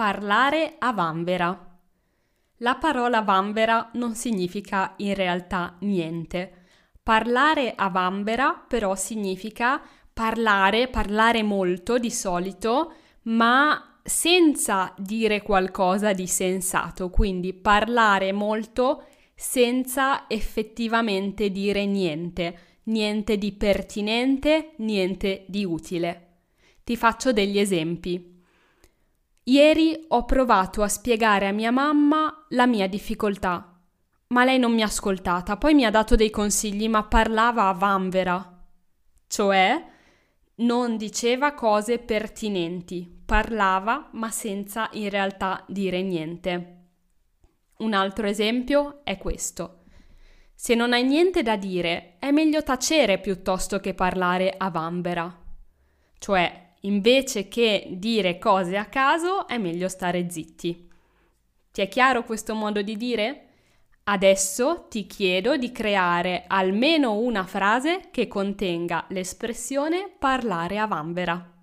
Parlare a vanvera. La parola vanvera non significa in realtà niente. Parlare a vanvera però significa parlare, parlare molto di solito, ma senza dire qualcosa di sensato, quindi parlare molto senza effettivamente dire niente, niente di pertinente, niente di utile. Ti faccio degli esempi. Ieri ho provato a spiegare a mia mamma la mia difficoltà, ma lei non mi ha ascoltata, poi mi ha dato dei consigli, ma parlava a vanvera, cioè non diceva cose pertinenti, parlava ma senza in realtà dire niente. Un altro esempio è questo. Se non hai niente da dire, è meglio tacere piuttosto che parlare a vanvera. Cioè, invece che dire cose a caso, è meglio stare zitti. Ti è chiaro questo modo di dire? Adesso ti chiedo di creare almeno una frase che contenga l'espressione parlare a vanvera.